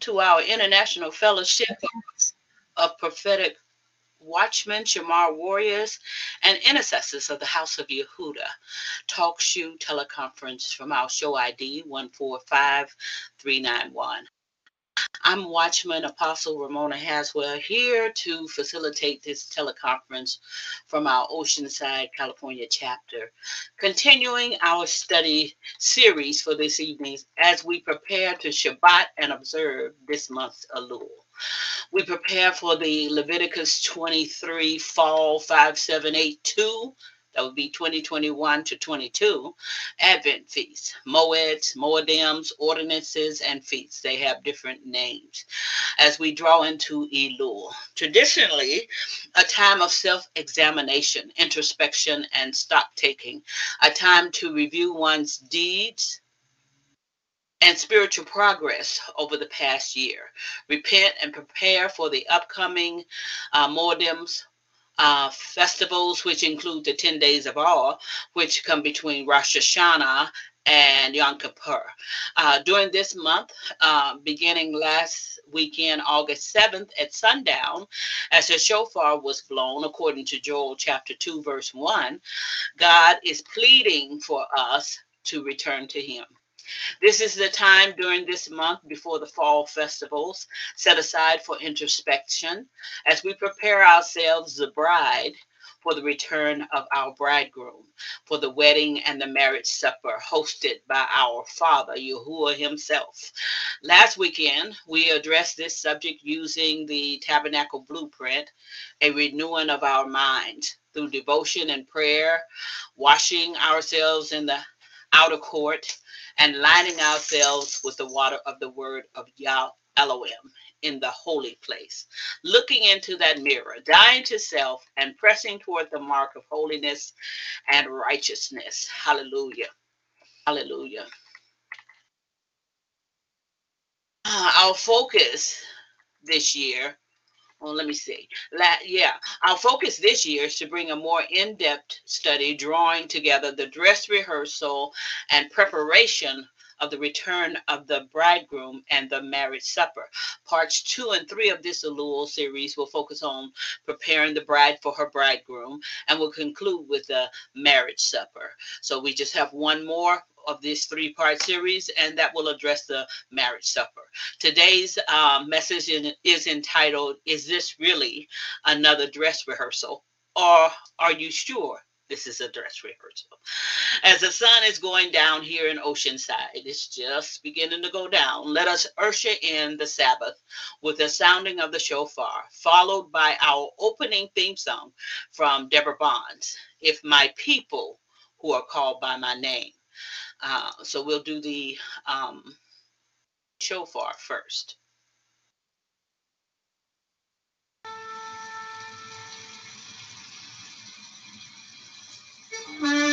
To our International Fellowship of Prophetic Watchmen, Shamar Warriors, and Intercessors of the House of Yehuda talk show teleconference from our show ID 145391. I'm Watchman Apostle Ramona Haswell here to facilitate this teleconference from our Oceanside, California chapter, continuing our study series for this evening as we prepare to Shabbat and observe this month's Elul. We prepare for the Leviticus 23 Fall 5782 that would be 2021 to 22 Advent feasts, Moeds, Moedims, ordinances, and feasts. They have different names as we draw into Elul. Traditionally, a time of self examination, introspection, and stock taking, a time to review one's deeds and spiritual progress over the past year. Repent and prepare for the upcoming uh, uh, festivals, which include the 10 days of awe, which come between Rosh Hashanah and Yom Kippur. Uh, during this month, uh, beginning last weekend, August 7th at sundown, as the shofar was blown, according to Joel chapter 2, verse 1, God is pleading for us to return to Him. This is the time during this month before the fall festivals set aside for introspection as we prepare ourselves, the bride, for the return of our bridegroom, for the wedding and the marriage supper hosted by our Father, Yahuwah Himself. Last weekend, we addressed this subject using the Tabernacle Blueprint, a renewing of our minds through devotion and prayer, washing ourselves in the outer court, and lining ourselves with the water of the word of Yah Elohim in the holy place, looking into that mirror, dying to self, and pressing toward the mark of holiness and righteousness. Hallelujah. Hallelujah. Uh, our focus this year well, let me see. La- yeah, our focus this year is to bring a more in depth study, drawing together the dress rehearsal and preparation of the return of the bridegroom and the marriage supper. Parts two and three of this Elul series will focus on preparing the bride for her bridegroom and will conclude with the marriage supper. So we just have one more of this three part series, and that will address the marriage supper. Today's um, message in, is entitled Is This Really Another Dress Rehearsal? Or Are You Sure? This is a dress rehearsal. As the sun is going down here in Oceanside, it's just beginning to go down. Let us usher in the Sabbath with the sounding of the shofar, followed by our opening theme song from Deborah Bonds. If my people who are called by my name. Uh, so we'll do the um, shofar first. Mm-hmm.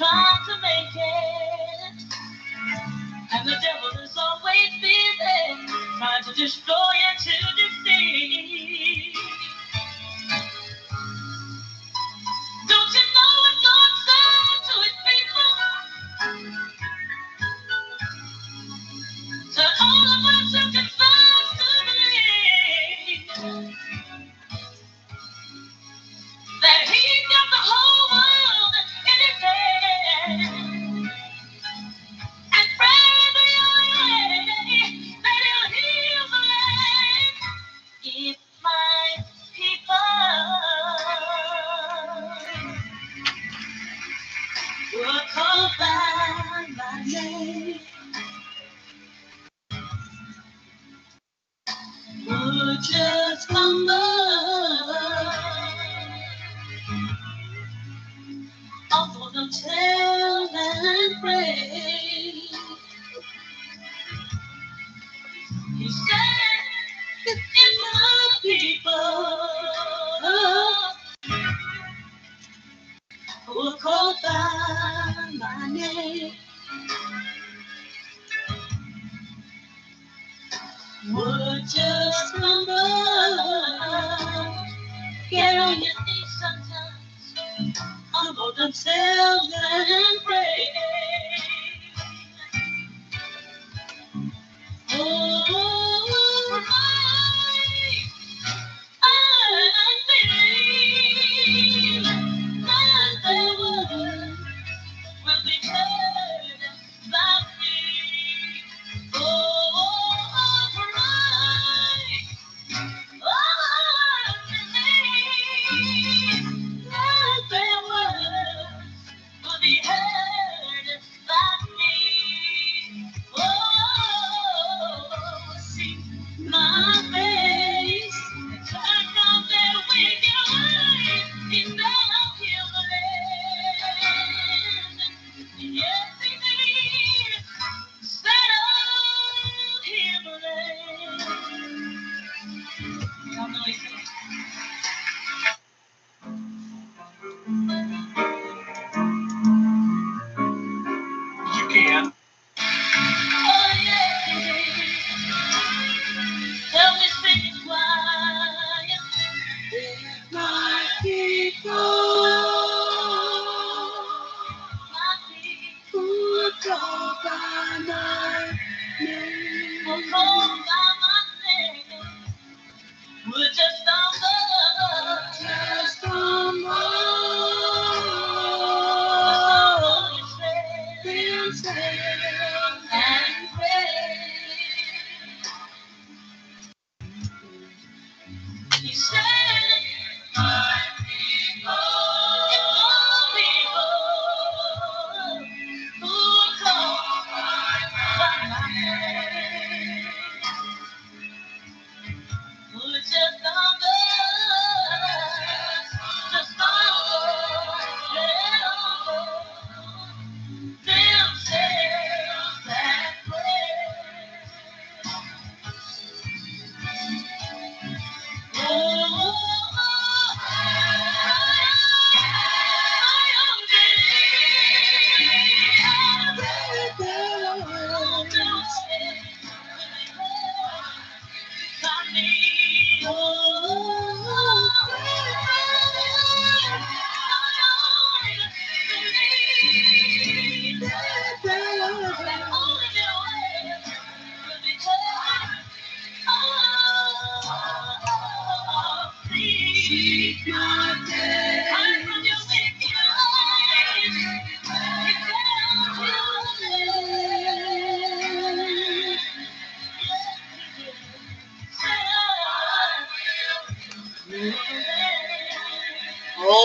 trying to make it. And the devil is always busy trying to destroy you today.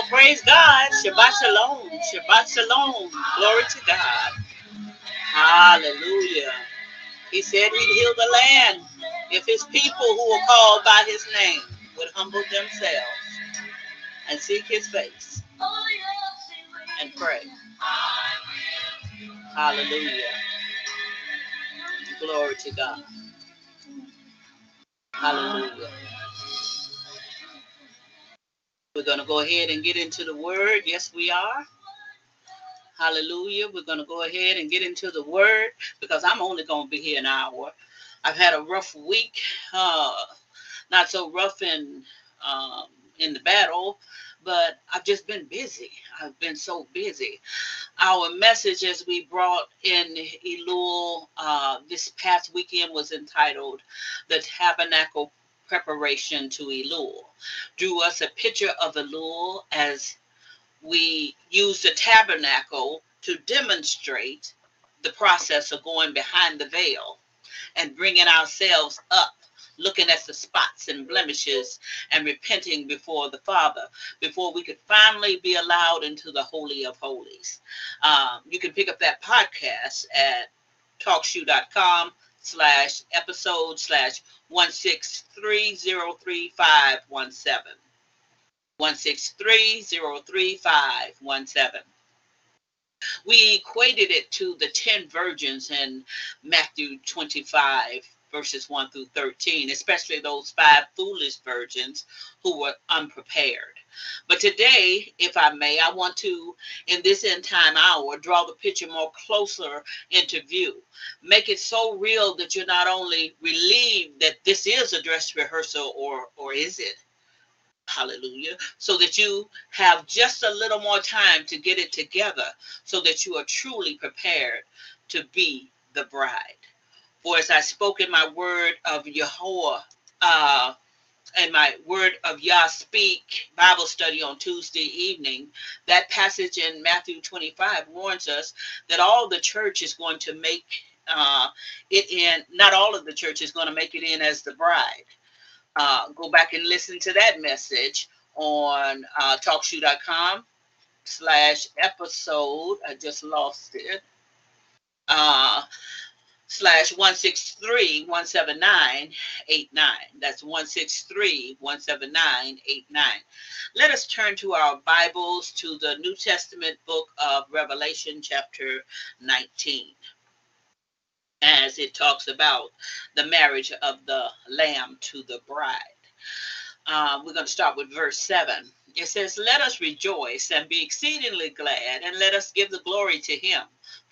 praise God. Shabbat shalom. Shabbat shalom. Glory to God. Hallelujah. He said he'd heal the land if his people who are called by his name would humble themselves and seek his face and pray. Hallelujah. Glory to God. Hallelujah. We're going to go ahead and get into the word. Yes, we are. Hallelujah. We're going to go ahead and get into the word because I'm only going to be here an hour. I've had a rough week, uh, not so rough in um, in the battle, but I've just been busy. I've been so busy. Our message, as we brought in Elul uh, this past weekend, was entitled "The Tabernacle Preparation to Elul." Drew us a picture of Elul as we use the tabernacle to demonstrate the process of going behind the veil and bringing ourselves up looking at the spots and blemishes and repenting before the Father before we could finally be allowed into the Holy of Holies. Um, you can pick up that podcast at talkshoe.com slash episode slash 163033517. 163033517 we equated it to the 10 virgins in Matthew 25 verses 1 through 13, especially those five foolish virgins who were unprepared. But today, if I may, I want to, in this end time hour, draw the picture more closer into view. Make it so real that you're not only relieved that this is a dress rehearsal, or or is it? Hallelujah. So that you have just a little more time to get it together so that you are truly prepared to be the bride. For as I spoke in my word of Yahweh, uh, and my word of Yah speak Bible study on Tuesday evening, that passage in Matthew 25 warns us that all the church is going to make uh, it in, not all of the church is going to make it in as the bride. Uh, go back and listen to that message on uh, talkshoe.com slash episode. I just lost it. Uh, slash 163 179 89. That's 163 179 89. Let us turn to our Bibles to the New Testament book of Revelation, chapter 19, as it talks about the marriage of the Lamb to the bride. Uh, we're going to start with verse 7. It says, Let us rejoice and be exceedingly glad, and let us give the glory to him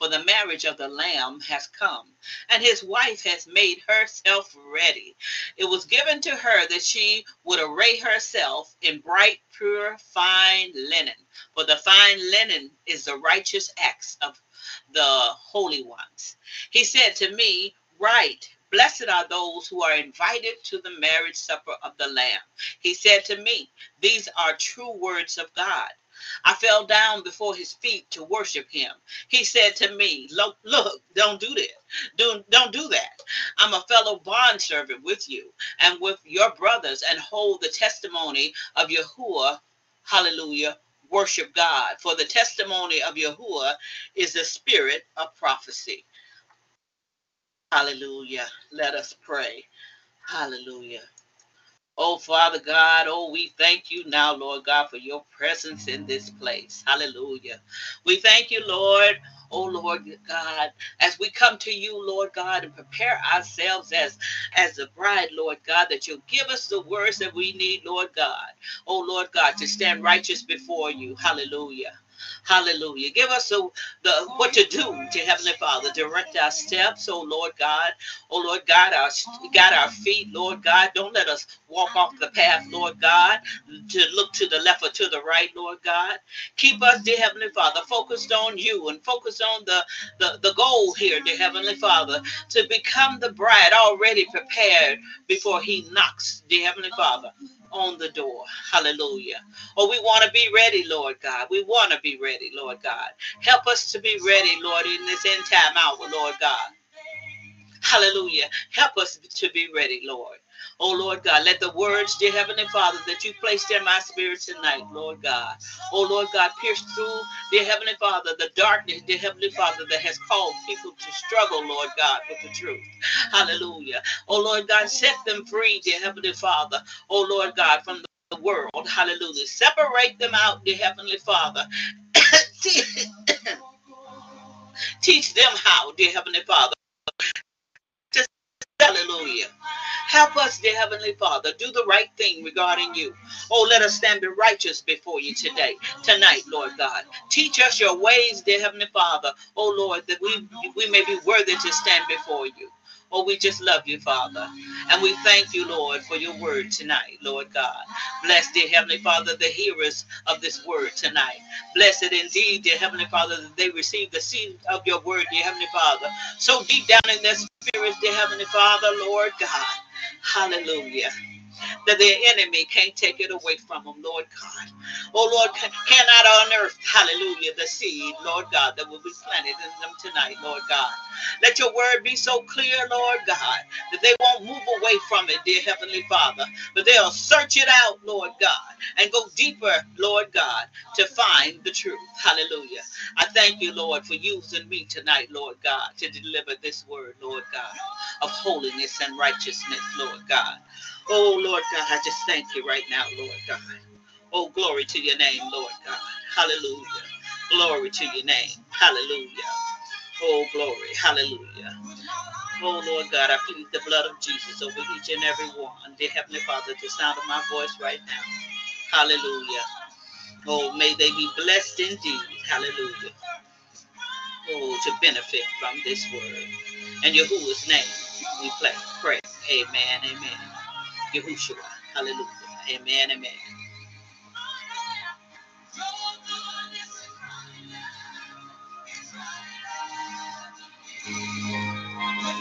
for the marriage of the Lamb has come, and his wife has made herself ready. It was given to her that she would array herself in bright, pure, fine linen, for the fine linen is the righteous acts of the holy ones. He said to me, Write, Blessed are those who are invited to the marriage supper of the Lamb. He said to me, These are true words of God. I fell down before his feet to worship him. He said to me, Look, look don't do this. Do, don't do that. I'm a fellow bondservant with you and with your brothers and hold the testimony of Yahuwah. Hallelujah. Worship God. For the testimony of Yahuwah is the spirit of prophecy. Hallelujah. Let us pray. Hallelujah. Oh, Father God, oh, we thank you now, Lord God, for your presence in this place. Hallelujah. We thank you, Lord. Oh Lord God, as we come to you, Lord God, and prepare ourselves as as the bride, Lord God, that you'll give us the words that we need, Lord God. Oh Lord God, to stand righteous before you. Hallelujah. Hallelujah. Give us the, the what to do to Heavenly Father. Direct our steps, oh Lord God. Oh Lord God, our got our feet, Lord God. Don't let us walk off the path, Lord God, to look to the left or to the right, Lord God. Keep us, dear Heavenly Father, focused on you and focused on the, the, the goal here, dear Heavenly Father, to become the bride already prepared before he knocks, dear Heavenly Father on the door. Hallelujah. Oh, we want to be ready, Lord God. We want to be ready, Lord God. Help us to be ready, Lord, in this end time hour, Lord God. Hallelujah. Help us to be ready, Lord. Oh Lord God, let the words, dear Heavenly Father, that you placed in my spirit tonight, Lord God. Oh Lord God, pierce through, dear Heavenly Father, the darkness, dear Heavenly Father, that has called people to struggle, Lord God, with the truth. Hallelujah. Oh Lord God, set them free, dear Heavenly Father. Oh Lord God, from the world. Hallelujah. Separate them out, dear Heavenly Father. Teach them how, dear Heavenly Father. Hallelujah. Help us, dear Heavenly Father, do the right thing regarding you. Oh, let us stand be righteous before you today, tonight, Lord God. Teach us your ways, dear Heavenly Father. Oh, Lord, that we, we may be worthy to stand before you. Oh, we just love you, Father. And we thank you, Lord, for your word tonight, Lord God. Bless, dear Heavenly Father, the hearers of this word tonight. Blessed indeed, dear Heavenly Father, that they receive the seed of your word, dear Heavenly Father. So deep down in their spirits, dear Heavenly Father, Lord God. Hallelujah that their enemy can't take it away from them, Lord God. Oh, Lord, cannot unearth, hallelujah, the seed, Lord God, that will be planted in them tonight, Lord God. Let your word be so clear, Lord God, that they won't move away from it, dear Heavenly Father, but they'll search it out, Lord God, and go deeper, Lord God, to find the truth. Hallelujah. I thank you, Lord, for using me tonight, Lord God, to deliver this word, Lord God, of holiness and righteousness, Lord God. Oh, Lord God, I just thank you right now, Lord God. Oh, glory to your name, Lord God. Hallelujah. Glory to your name. Hallelujah. Oh, glory. Hallelujah. Oh, Lord God, I plead the blood of Jesus over each and every one. Dear Heavenly Father, the sound of my voice right now. Hallelujah. Oh, may they be blessed indeed. Hallelujah. Oh, to benefit from this word. In Yahuwah's name, we pray. Pray. Amen. Amen. Yahushua. Hallelujah. Amen. Amen.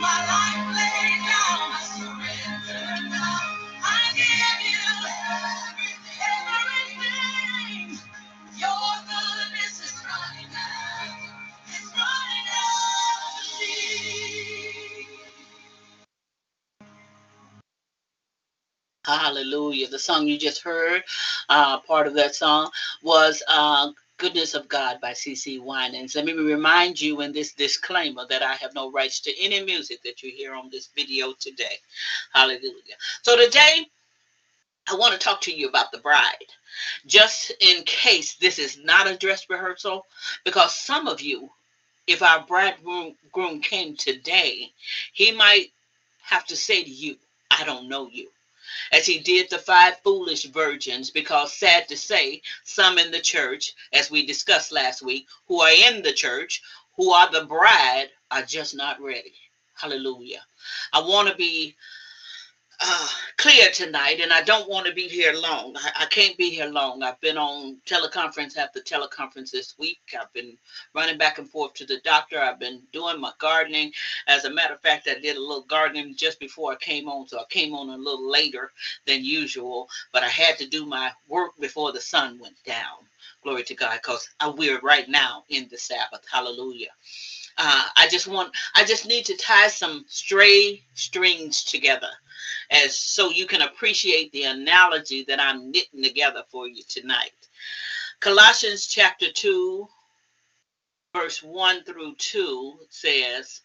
My life Hallelujah. The song you just heard, uh, part of that song was uh, Goodness of God by CeCe Winans. Let me remind you in this disclaimer that I have no rights to any music that you hear on this video today. Hallelujah. So today, I want to talk to you about the bride. Just in case this is not a dress rehearsal, because some of you, if our bridegroom came today, he might have to say to you, I don't know you as he did the five foolish virgins, because sad to say, some in the church, as we discussed last week, who are in the church, who are the bride, are just not ready. Hallelujah. I want to be uh, clear tonight, and I don't want to be here long. I, I, can't be here long. I've been on teleconference after teleconference this week. I've been running back and forth to the doctor. I've been doing my gardening. As a matter of fact, I did a little gardening just before I came on, so I came on a little later than usual. But I had to do my work before the sun went down. Glory to God, because we're right now in the Sabbath. Hallelujah. Uh, I just want, I just need to tie some stray strings together as so you can appreciate the analogy that I'm knitting together for you tonight. Colossians chapter 2, verse 1 through 2 says,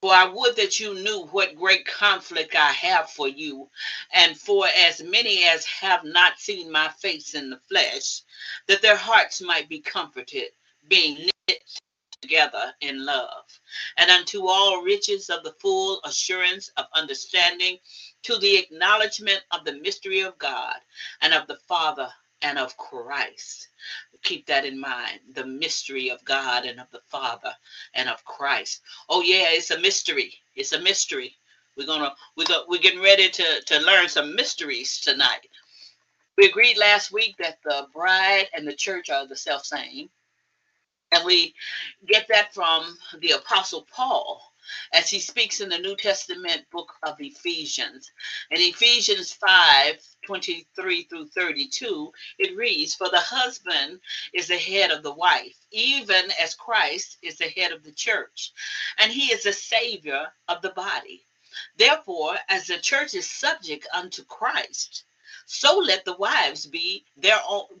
For I would that you knew what great conflict I have for you, and for as many as have not seen my face in the flesh, that their hearts might be comforted, being together in love, and unto all riches of the full assurance of understanding, to the acknowledgement of the mystery of God and of the Father and of Christ. Keep that in mind the mystery of God and of the Father and of Christ. Oh, yeah, it's a mystery. It's a mystery. We're gonna we're gonna, we're getting ready to to learn some mysteries tonight. We agreed last week that the bride and the church are the self same. And we get that from the Apostle Paul as he speaks in the New Testament book of Ephesians. In Ephesians 5 23 through 32, it reads, For the husband is the head of the wife, even as Christ is the head of the church, and he is the savior of the body. Therefore, as the church is subject unto Christ, so let the wives be their own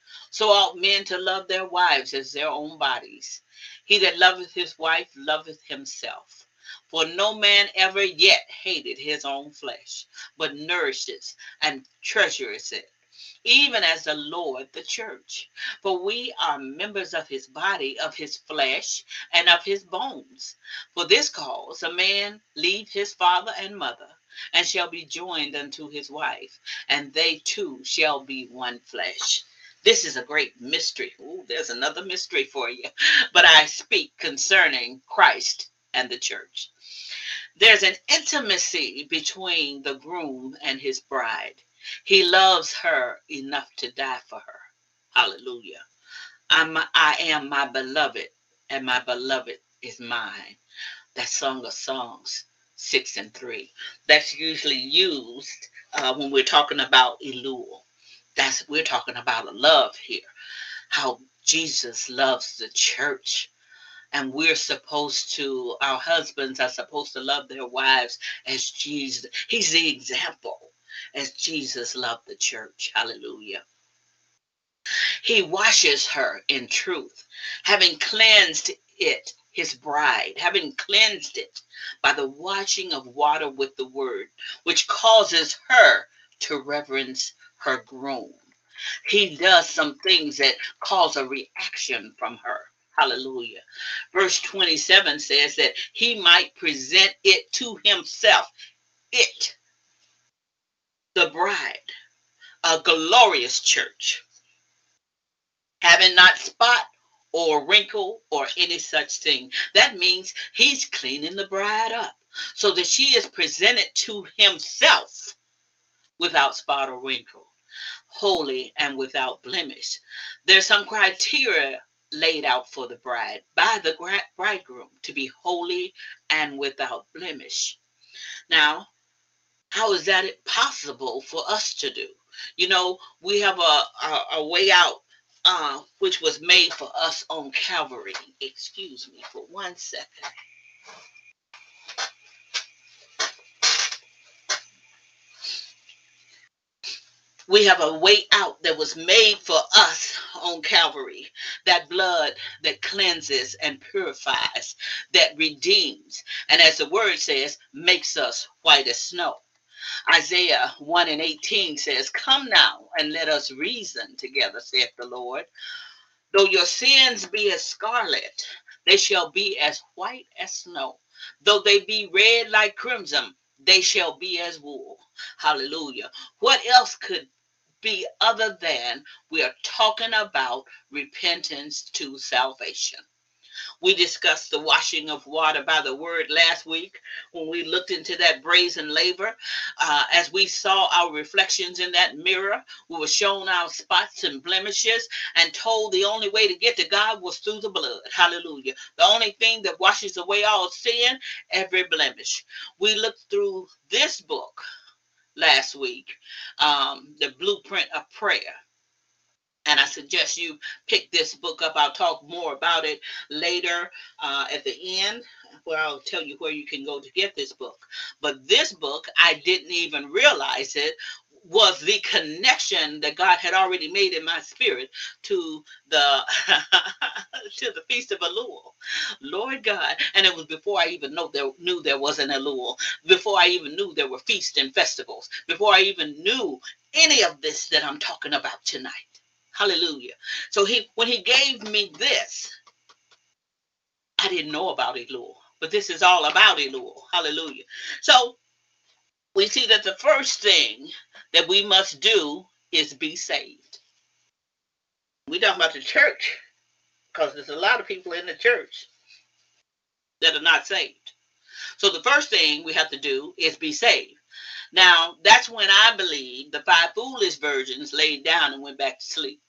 So ought men to love their wives as their own bodies. He that loveth his wife loveth himself. For no man ever yet hated his own flesh, but nourishes and treasures it, even as the Lord the church. For we are members of his body, of his flesh, and of his bones. For this cause a man leave his father and mother, and shall be joined unto his wife, and they two shall be one flesh. This is a great mystery. Ooh, there's another mystery for you. But I speak concerning Christ and the church. There's an intimacy between the groom and his bride. He loves her enough to die for her. Hallelujah. I'm, I am my beloved, and my beloved is mine. That Song of Songs 6 and 3. That's usually used uh, when we're talking about Elul. That's we're talking about love here. How Jesus loves the church. And we're supposed to our husbands are supposed to love their wives as jesus he's the example. As jesus loved the church. Hallelujah. He washes her in truth having cleansed it his bride having cleansed it by the washing of water with the word which causes her to reverence her groom he does some things that cause a reaction from her Hallelujah. Verse 27 says that he might present it to himself. It, the bride, a glorious church, having not spot or wrinkle or any such thing. That means he's cleaning the bride up so that she is presented to himself without spot or wrinkle, holy and without blemish. There's some criteria laid out for the bride by the bridegroom to be holy and without blemish. Now, how is that possible for us to do? You know, we have a, a, a way out uh, which was made for us on Calvary. Excuse me for one second. We have a way out that was made for us on Calvary. That blood that cleanses and purifies, that redeems, and as the word says, makes us white as snow. Isaiah 1 and 18 says, Come now and let us reason together, saith the Lord. Though your sins be as scarlet, they shall be as white as snow. Though they be red like crimson, they shall be as wool. Hallelujah. What else could be other than we are talking about repentance to salvation. We discussed the washing of water by the word last week when we looked into that brazen laver. Uh, as we saw our reflections in that mirror, we were shown our spots and blemishes and told the only way to get to God was through the blood. Hallelujah. The only thing that washes away all sin, every blemish. We looked through this book last week, um, The Blueprint of Prayer. And I suggest you pick this book up. I'll talk more about it later uh, at the end, where I'll tell you where you can go to get this book. But this book, I didn't even realize it was the connection that God had already made in my spirit to the to the feast of Elul. Lord God, and it was before I even know there knew there was an Elul, before I even knew there were feasts and festivals, before I even knew any of this that I'm talking about tonight. Hallelujah. So he when he gave me this, I didn't know about Elul, but this is all about Elul. Hallelujah. So we see that the first thing that we must do is be saved. We talking about the church because there's a lot of people in the church that are not saved. So the first thing we have to do is be saved. Now, that's when I believe the five foolish virgins laid down and went back to sleep.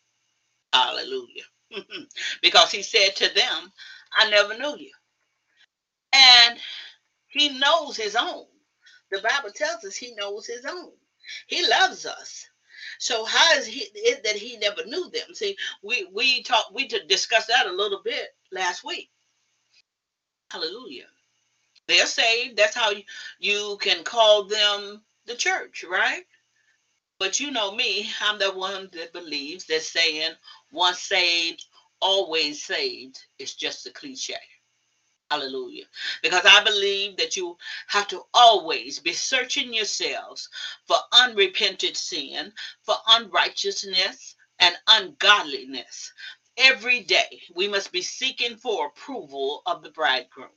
Hallelujah. because he said to them, I never knew you. And he knows his own. The Bible tells us he knows his own. He loves us. So how is he it that he never knew them? See, we we talked we discussed that a little bit last week. Hallelujah. They're saved. That's how you, you can call them the church, right? But you know me, I'm the one that believes that saying once saved, always saved is just a cliche. Hallelujah. Because I believe that you have to always be searching yourselves for unrepented sin, for unrighteousness, and ungodliness. Every day we must be seeking for approval of the bridegroom,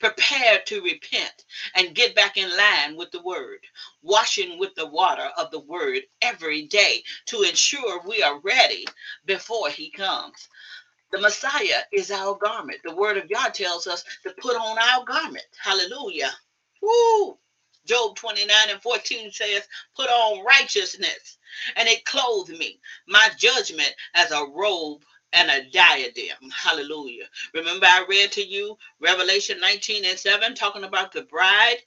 prepared to repent and get back in line with the word, washing with the water of the word every day to ensure we are ready before he comes. The Messiah is our garment. The word of God tells us to put on our garment. Hallelujah. Woo! Job 29 and 14 says, Put on righteousness, and it clothed me, my judgment as a robe and a diadem. Hallelujah. Remember, I read to you Revelation 19 and 7, talking about the bride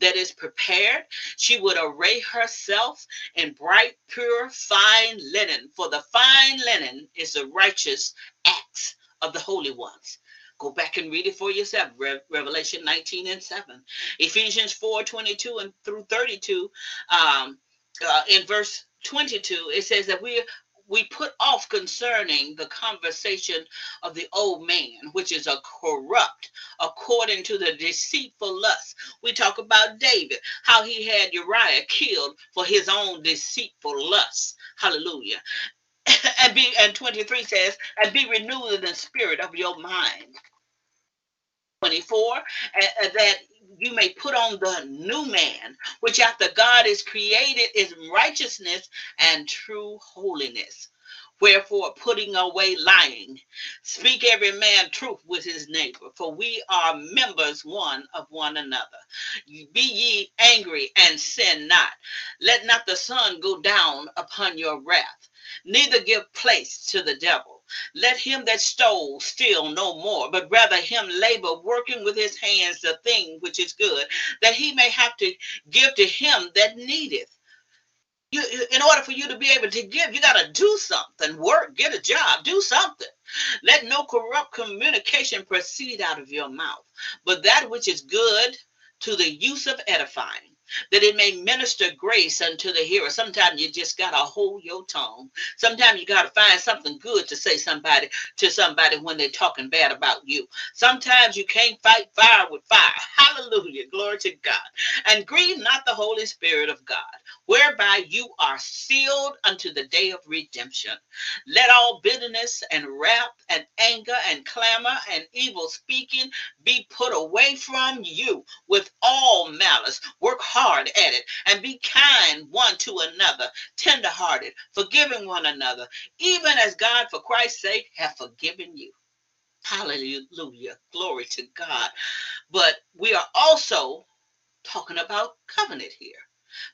that is prepared. She would array herself in bright, pure, fine linen, for the fine linen is the righteous acts of the holy ones. Go back and read it for yourself. Re- Revelation 19 and 7. Ephesians 4 22 and through 32. Um, uh, in verse 22, it says that we we put off concerning the conversation of the old man, which is a corrupt according to the deceitful lust. We talk about David, how he had Uriah killed for his own deceitful lust. Hallelujah. and be and 23 says, and be renewed in the spirit of your mind. 24, uh, that you may put on the new man, which after God is created is righteousness and true holiness. Wherefore, putting away lying, speak every man truth with his neighbor, for we are members one of one another. Be ye angry and sin not. Let not the sun go down upon your wrath, neither give place to the devil. Let him that stole steal no more, but rather him labor, working with his hands the thing which is good, that he may have to give to him that needeth you, in order for you to be able to give, you got to do something, work, get a job, do something. Let no corrupt communication proceed out of your mouth, but that which is good to the use of edifying that it may minister grace unto the hearer. Sometimes you just gotta hold your tongue. Sometimes you gotta find something good to say somebody to somebody when they're talking bad about you. Sometimes you can't fight fire with fire. Hallelujah. Glory to God. And grieve not the Holy Spirit of God, whereby you are sealed unto the day of redemption. Let all bitterness and wrath and anger and clamor and evil speaking be put away from you with all malice. Work hard hard at it and be kind one to another, tenderhearted, forgiving one another, even as God, for Christ's sake, have forgiven you. Hallelujah. Glory to God. But we are also talking about covenant here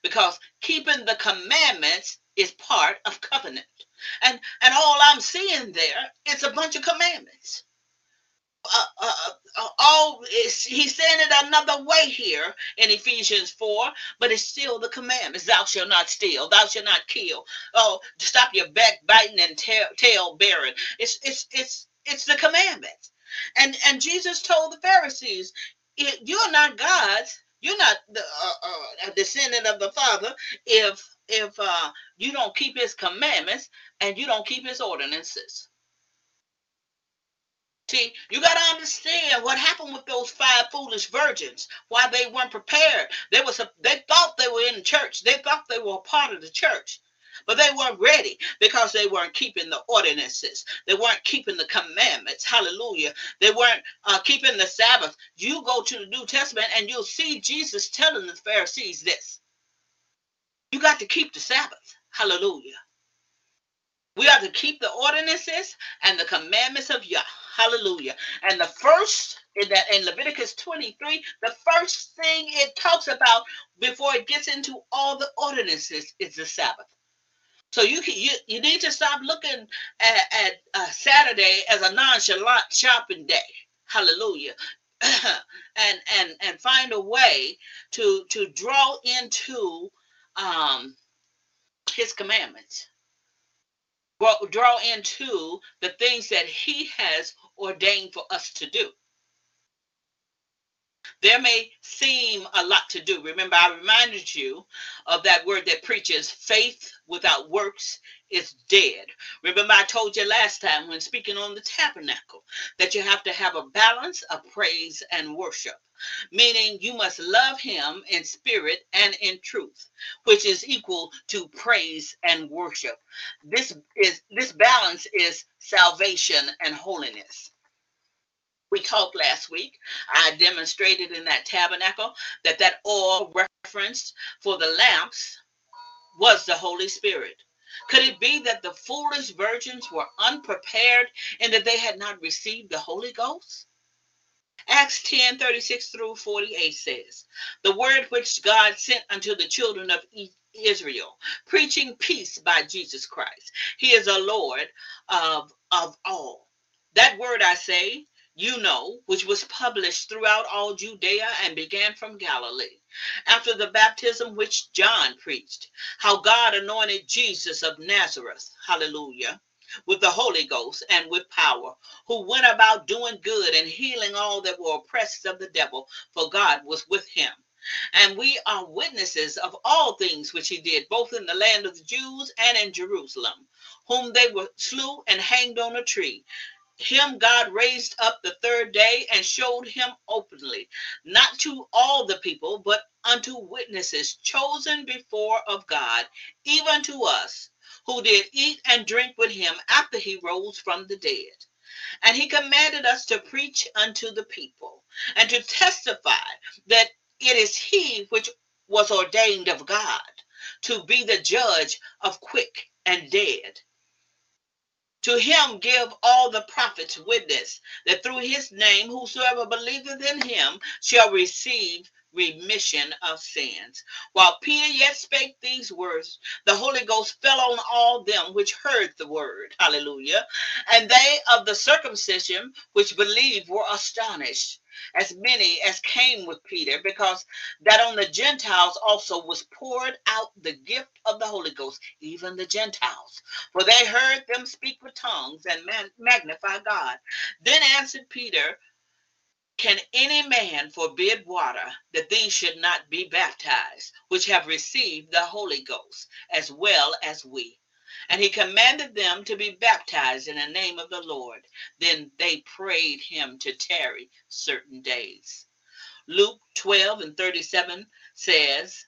because keeping the commandments is part of covenant. And and all I'm seeing there is a bunch of commandments uh, uh, uh, he's saying it another way here in Ephesians 4, but it's still the commandments. Thou shalt not steal, thou shalt not kill. Oh, stop your backbiting and tail, tail bearing. It's it's it's it's the commandments. And and Jesus told the Pharisees, you're not God's, you're not the uh, uh, descendant of the Father if if you don't keep his commandments and you don't keep his ordinances. See, you got to understand what happened with those five foolish virgins. Why they weren't prepared. They was a, they thought they were in church. They thought they were a part of the church. But they weren't ready because they weren't keeping the ordinances. They weren't keeping the commandments. Hallelujah. They weren't uh, keeping the Sabbath. You go to the New Testament and you'll see Jesus telling the Pharisees this. You got to keep the Sabbath. Hallelujah. We are to keep the ordinances and the commandments of Yah. Hallelujah. And the first in that in Leviticus 23, the first thing it talks about before it gets into all the ordinances is the Sabbath. So you can you, you need to stop looking at, at uh, Saturday as a nonchalant shopping day. Hallelujah. and and and find a way to to draw into um his commandments draw into the things that he has ordained for us to do. There may seem a lot to do. Remember, I reminded you of that word that preaches faith without works is dead. Remember, I told you last time when speaking on the tabernacle that you have to have a balance of praise and worship, meaning you must love Him in spirit and in truth, which is equal to praise and worship. This is this balance is salvation and holiness. We talked last week. I demonstrated in that tabernacle that that oil referenced for the lamps was the Holy Spirit. Could it be that the foolish virgins were unprepared and that they had not received the Holy Ghost? Acts 10 36 through 48 says, The word which God sent unto the children of Israel, preaching peace by Jesus Christ. He is a Lord of, of all. That word I say, you know, which was published throughout all Judea and began from Galilee. After the baptism which John preached, how God anointed Jesus of Nazareth, hallelujah, with the Holy Ghost and with power, who went about doing good and healing all that were oppressed of the devil, for God was with him. And we are witnesses of all things which he did, both in the land of the Jews and in Jerusalem, whom they were slew and hanged on a tree him God raised up the third day and showed him openly, not to all the people, but unto witnesses chosen before of God, even to us, who did eat and drink with him after he rose from the dead. And he commanded us to preach unto the people and to testify that it is he which was ordained of God to be the judge of quick and dead to him give all the prophets witness that through his name whosoever believeth in him shall receive remission of sins. While Peter yet spake these words, the Holy Ghost fell on all them which heard the word. Hallelujah. And they of the circumcision which believed were astonished as many as came with Peter, because that on the Gentiles also was poured out the gift of the Holy Ghost, even the Gentiles. For they heard them speak with tongues and magnify God. Then answered Peter, Can any man forbid water that these should not be baptized, which have received the Holy Ghost, as well as we? And he commanded them to be baptized in the name of the Lord. Then they prayed him to tarry certain days. Luke 12 and 37 says,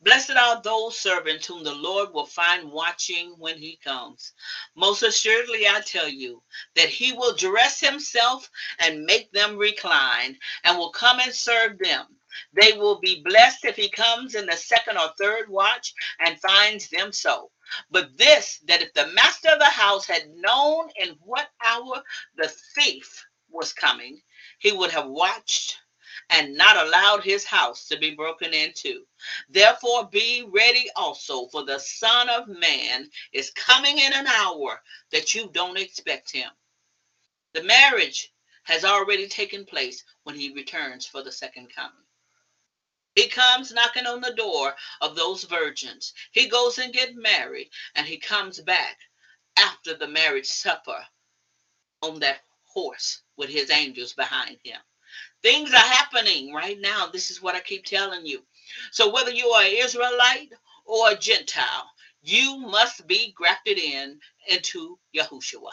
Blessed are those servants whom the Lord will find watching when he comes. Most assuredly, I tell you that he will dress himself and make them recline and will come and serve them. They will be blessed if he comes in the second or third watch and finds them so. But this, that if the master of the house had known in what hour the thief was coming, he would have watched and not allowed his house to be broken into. Therefore, be ready also, for the Son of Man is coming in an hour that you don't expect him. The marriage has already taken place when he returns for the second coming. He comes knocking on the door of those virgins. He goes and get married, and he comes back after the marriage supper on that horse with his angels behind him. Things are happening right now. This is what I keep telling you. So whether you are Israelite or a Gentile, you must be grafted in into Yahushua.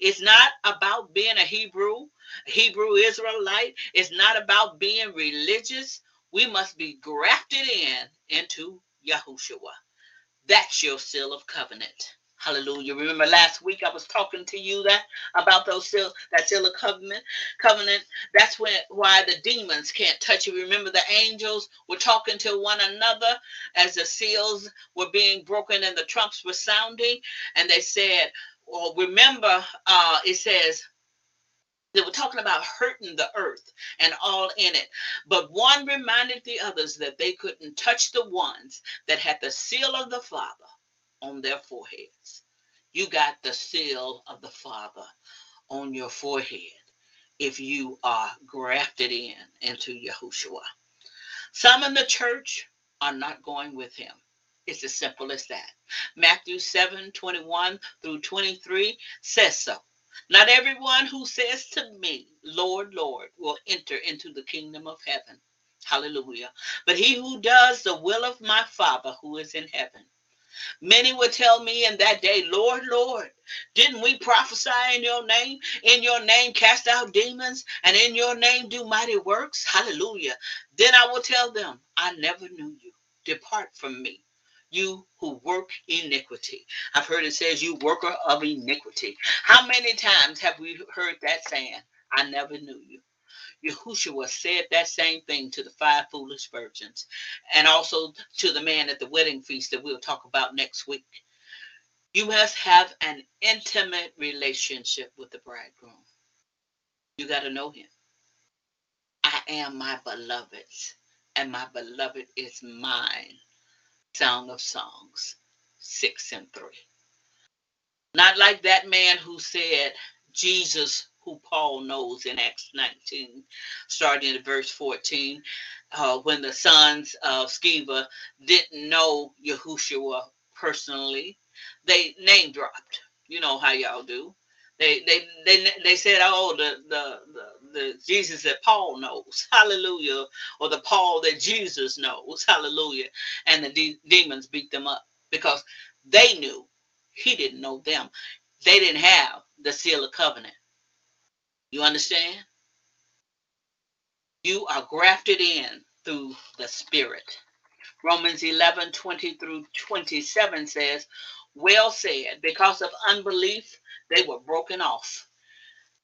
It's not about being a Hebrew, Hebrew Israelite. It's not about being religious we must be grafted in into Yahushua. That's your seal of covenant. Hallelujah. Remember last week I was talking to you that about those seal that seal of covenant covenant. That's when why the demons can't touch you. Remember the angels were talking to one another as the seals were being broken and the trumps were sounding, and they said, Well, remember, uh, it says they were talking about hurting the earth and all in it. But one reminded the others that they couldn't touch the ones that had the seal of the Father on their foreheads. You got the seal of the Father on your forehead if you are grafted in into Yahushua. Some in the church are not going with him. It's as simple as that. Matthew 7 21 through 23 says so. Not everyone who says to me, Lord, Lord, will enter into the kingdom of heaven. Hallelujah. But he who does the will of my Father who is in heaven. Many will tell me in that day, Lord, Lord, didn't we prophesy in your name? In your name cast out demons, and in your name do mighty works? Hallelujah. Then I will tell them, I never knew you. Depart from me, you who work iniquity. I've heard it says, you worker of iniquity. How many times have we heard that saying? I never knew you. Yahushua said that same thing to the five foolish virgins and also to the man at the wedding feast that we'll talk about next week. You must have an intimate relationship with the bridegroom. You got to know him. I am my beloved's, and my beloved is mine. Song of Songs 6 and 3. Not like that man who said, Jesus, who Paul knows in Acts 19, starting at verse 14, uh, when the sons of Sceva didn't know Yahushua personally, they name dropped. You know how y'all do. They they they they said, "Oh, the the the, the Jesus that Paul knows, Hallelujah," or the Paul that Jesus knows, Hallelujah. And the de- demons beat them up because they knew he didn't know them. They didn't have the seal of covenant. You understand? You are grafted in through the Spirit. Romans 11 20 through 27 says, Well said, because of unbelief, they were broken off.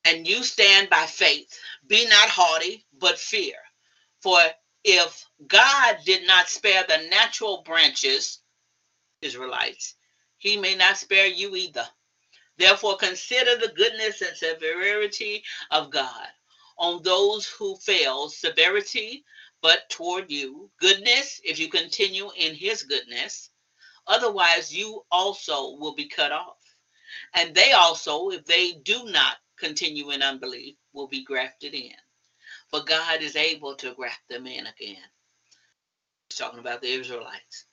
And you stand by faith. Be not haughty, but fear. For if God did not spare the natural branches, Israelites, he may not spare you either. Therefore, consider the goodness and severity of God on those who fail, severity, but toward you, goodness, if you continue in his goodness. Otherwise, you also will be cut off. And they also, if they do not continue in unbelief, will be grafted in. For God is able to graft them in again. He's talking about the Israelites.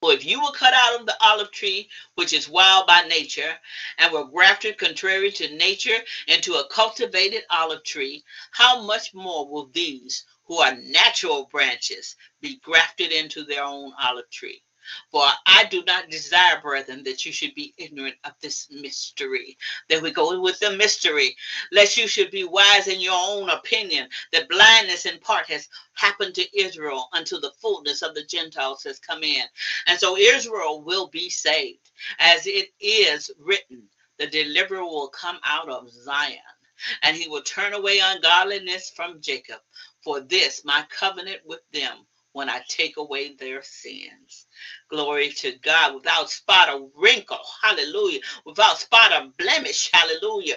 For if you were cut out of the olive tree, which is wild by nature, and were grafted contrary to nature into a cultivated olive tree, how much more will these who are natural branches be grafted into their own olive tree? For I do not desire, brethren, that you should be ignorant of this mystery. There we go with the mystery. Lest you should be wise in your own opinion, that blindness in part has happened to Israel until the fullness of the Gentiles has come in. And so Israel will be saved, as it is written. The deliverer will come out of Zion, and he will turn away ungodliness from Jacob. For this my covenant with them when I take away their sins. Glory to God, without spot or wrinkle, hallelujah, without spot or blemish, hallelujah.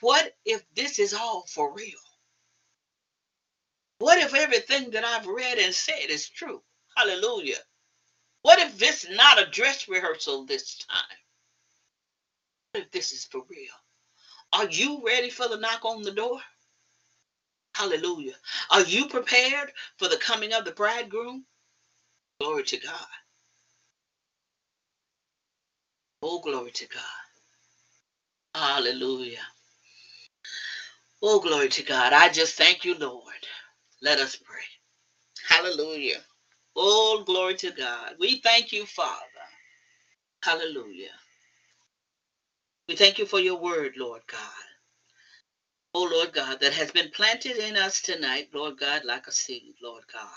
What if this is all for real? What if everything that I've read and said is true? Hallelujah. What if this is not a dress rehearsal this time? What if this is for real? Are you ready for the knock on the door? Hallelujah. Are you prepared for the coming of the bridegroom? Glory to God. Oh, glory to God. Hallelujah. Oh, glory to God. I just thank you, Lord. Let us pray. Hallelujah. Oh, glory to God. We thank you, Father. Hallelujah. We thank you for your word, Lord God. Oh, Lord God, that has been planted in us tonight, Lord God, like a seed, Lord God,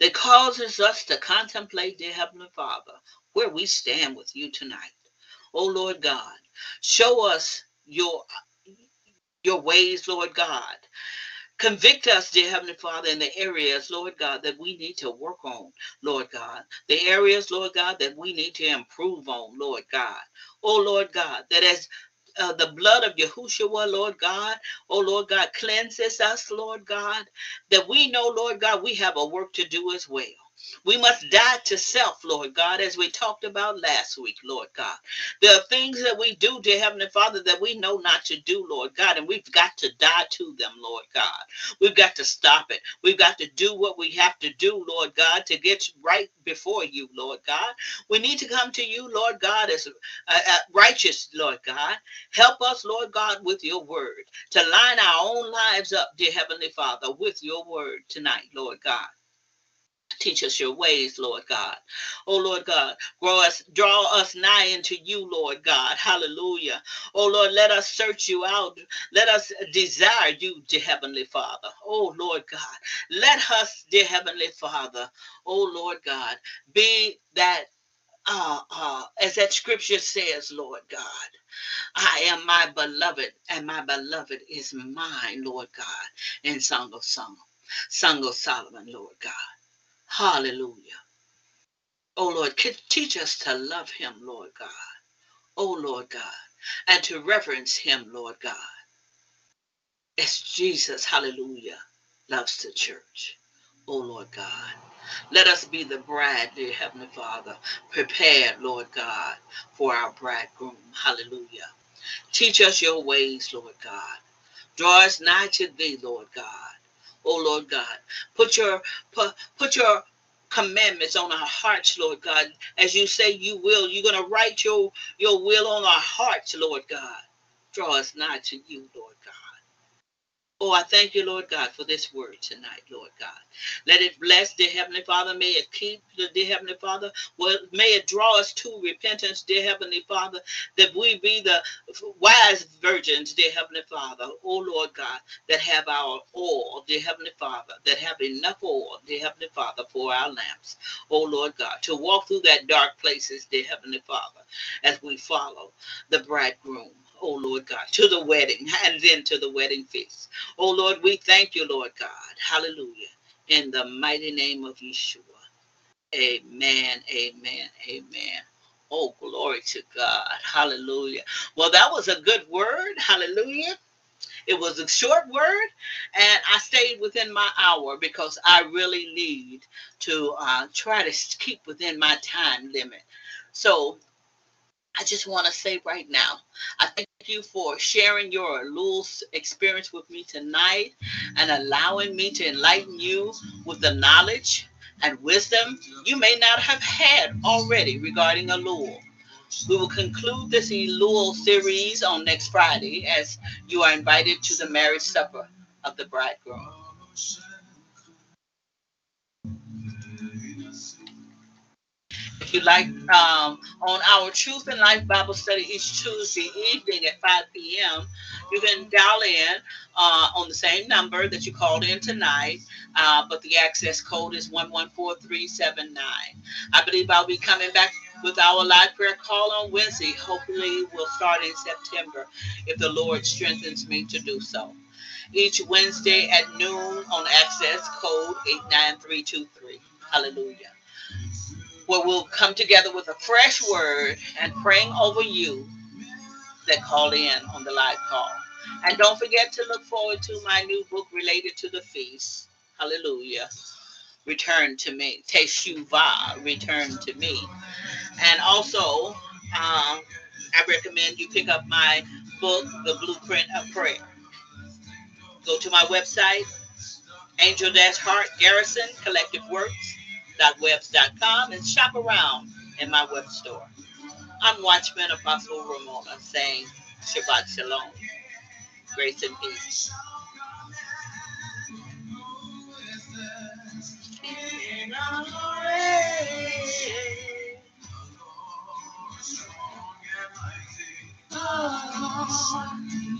that causes us to contemplate, dear Heavenly Father, where we stand with you tonight. Oh, Lord God, show us your your ways, Lord God. Convict us, dear Heavenly Father, in the areas, Lord God, that we need to work on, Lord God. The areas, Lord God, that we need to improve on, Lord God. Oh, Lord God, that as uh, the blood of Yahushua, Lord God. Oh, Lord God, cleanses us, Lord God, that we know, Lord God, we have a work to do as well. We must die to self, Lord God, as we talked about last week, Lord God. There are things that we do, dear Heavenly Father, that we know not to do, Lord God, and we've got to die to them, Lord God. We've got to stop it. We've got to do what we have to do, Lord God, to get right before you, Lord God. We need to come to you, Lord God, as uh, uh, righteous, Lord God. Help us, Lord God, with your word to line our own lives up, dear Heavenly Father, with your word tonight, Lord God. Teach us your ways, Lord God. Oh, Lord God, grow us, draw us nigh into you, Lord God. Hallelujah. Oh, Lord, let us search you out. Let us desire you, dear Heavenly Father. Oh, Lord God, let us, dear Heavenly Father, oh, Lord God, be that, uh, uh, as that scripture says, Lord God. I am my beloved, and my beloved is mine, Lord God, in Song of Song, Song of Solomon, Lord God. Hallelujah. Oh Lord, teach us to love him, Lord God. Oh Lord God, and to reverence him, Lord God. As Jesus, hallelujah, loves the church. Oh Lord God. Let us be the bride, dear Heavenly Father, prepared, Lord God, for our bridegroom. Hallelujah. Teach us your ways, Lord God. Draw us nigh to thee, Lord God. Oh Lord God. Put your put, put your commandments on our hearts, Lord God. As you say you will, you're to write your, your will on our hearts, Lord God. Draw us nigh to you, Lord God. Oh, I thank you, Lord God, for this word tonight, Lord God. Let it bless, dear Heavenly Father. May it keep, dear Heavenly Father. Well, may it draw us to repentance, dear Heavenly Father, that we be the wise virgins, dear Heavenly Father. Oh, Lord God, that have our oil, dear Heavenly Father, that have enough oil, dear Heavenly Father, for our lamps. Oh, Lord God, to walk through that dark places, dear Heavenly Father, as we follow the bridegroom oh Lord God, to the wedding and then to the wedding feast. Oh Lord, we thank you, Lord God. Hallelujah. In the mighty name of Yeshua. Amen. Amen. Amen. Oh, glory to God. Hallelujah. Well, that was a good word. Hallelujah. It was a short word, and I stayed within my hour because I really need to uh, try to keep within my time limit. So I just want to say right now, I thank you for sharing your little experience with me tonight and allowing me to enlighten you with the knowledge and wisdom you may not have had already regarding Elul. We will conclude this Elul series on next Friday as you are invited to the marriage supper of the bridegroom. If you like, um, on our Truth and Life Bible study each Tuesday evening at 5 p.m., you can dial in uh, on the same number that you called in tonight, uh, but the access code is 114379. I believe I'll be coming back with our live prayer call on Wednesday. Hopefully, we'll start in September if the Lord strengthens me to do so. Each Wednesday at noon on access code 89323. Hallelujah where we'll come together with a fresh word and praying over you that call in on the live call. And don't forget to look forward to my new book related to the feast. Hallelujah. Return to me. Teshuvah, return to me. And also, um, I recommend you pick up my book, The Blueprint of Prayer. Go to my website, Angel Heart Garrison Collective Works webs.com and shop around in my web store. I'm Watchman Apostle Ramona saying Shabbat Shalom. Grace and peace.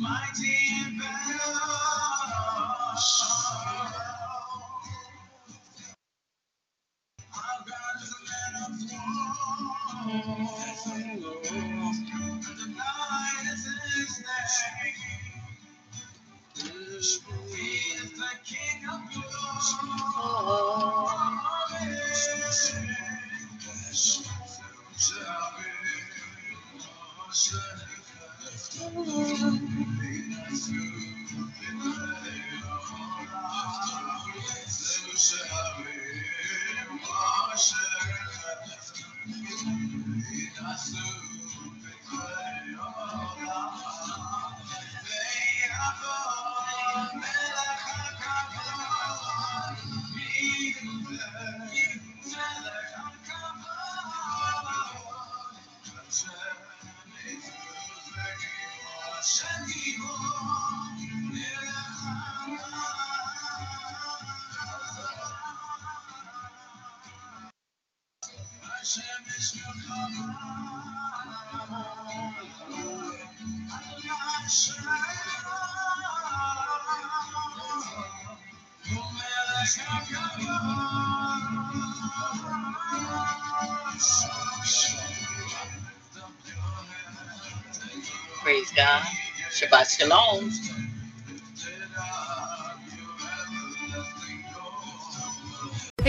Mighty Shabbat Praise Shabbat